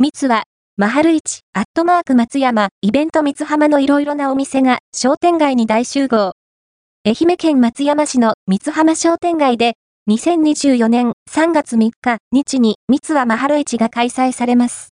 三つは、マハル市、アットマーク松山、イベント三つ浜のいろいろなお店が商店街に大集合。愛媛県松山市の三つ浜商店街で、2024年3月3日日に三つはマハル市が開催されます。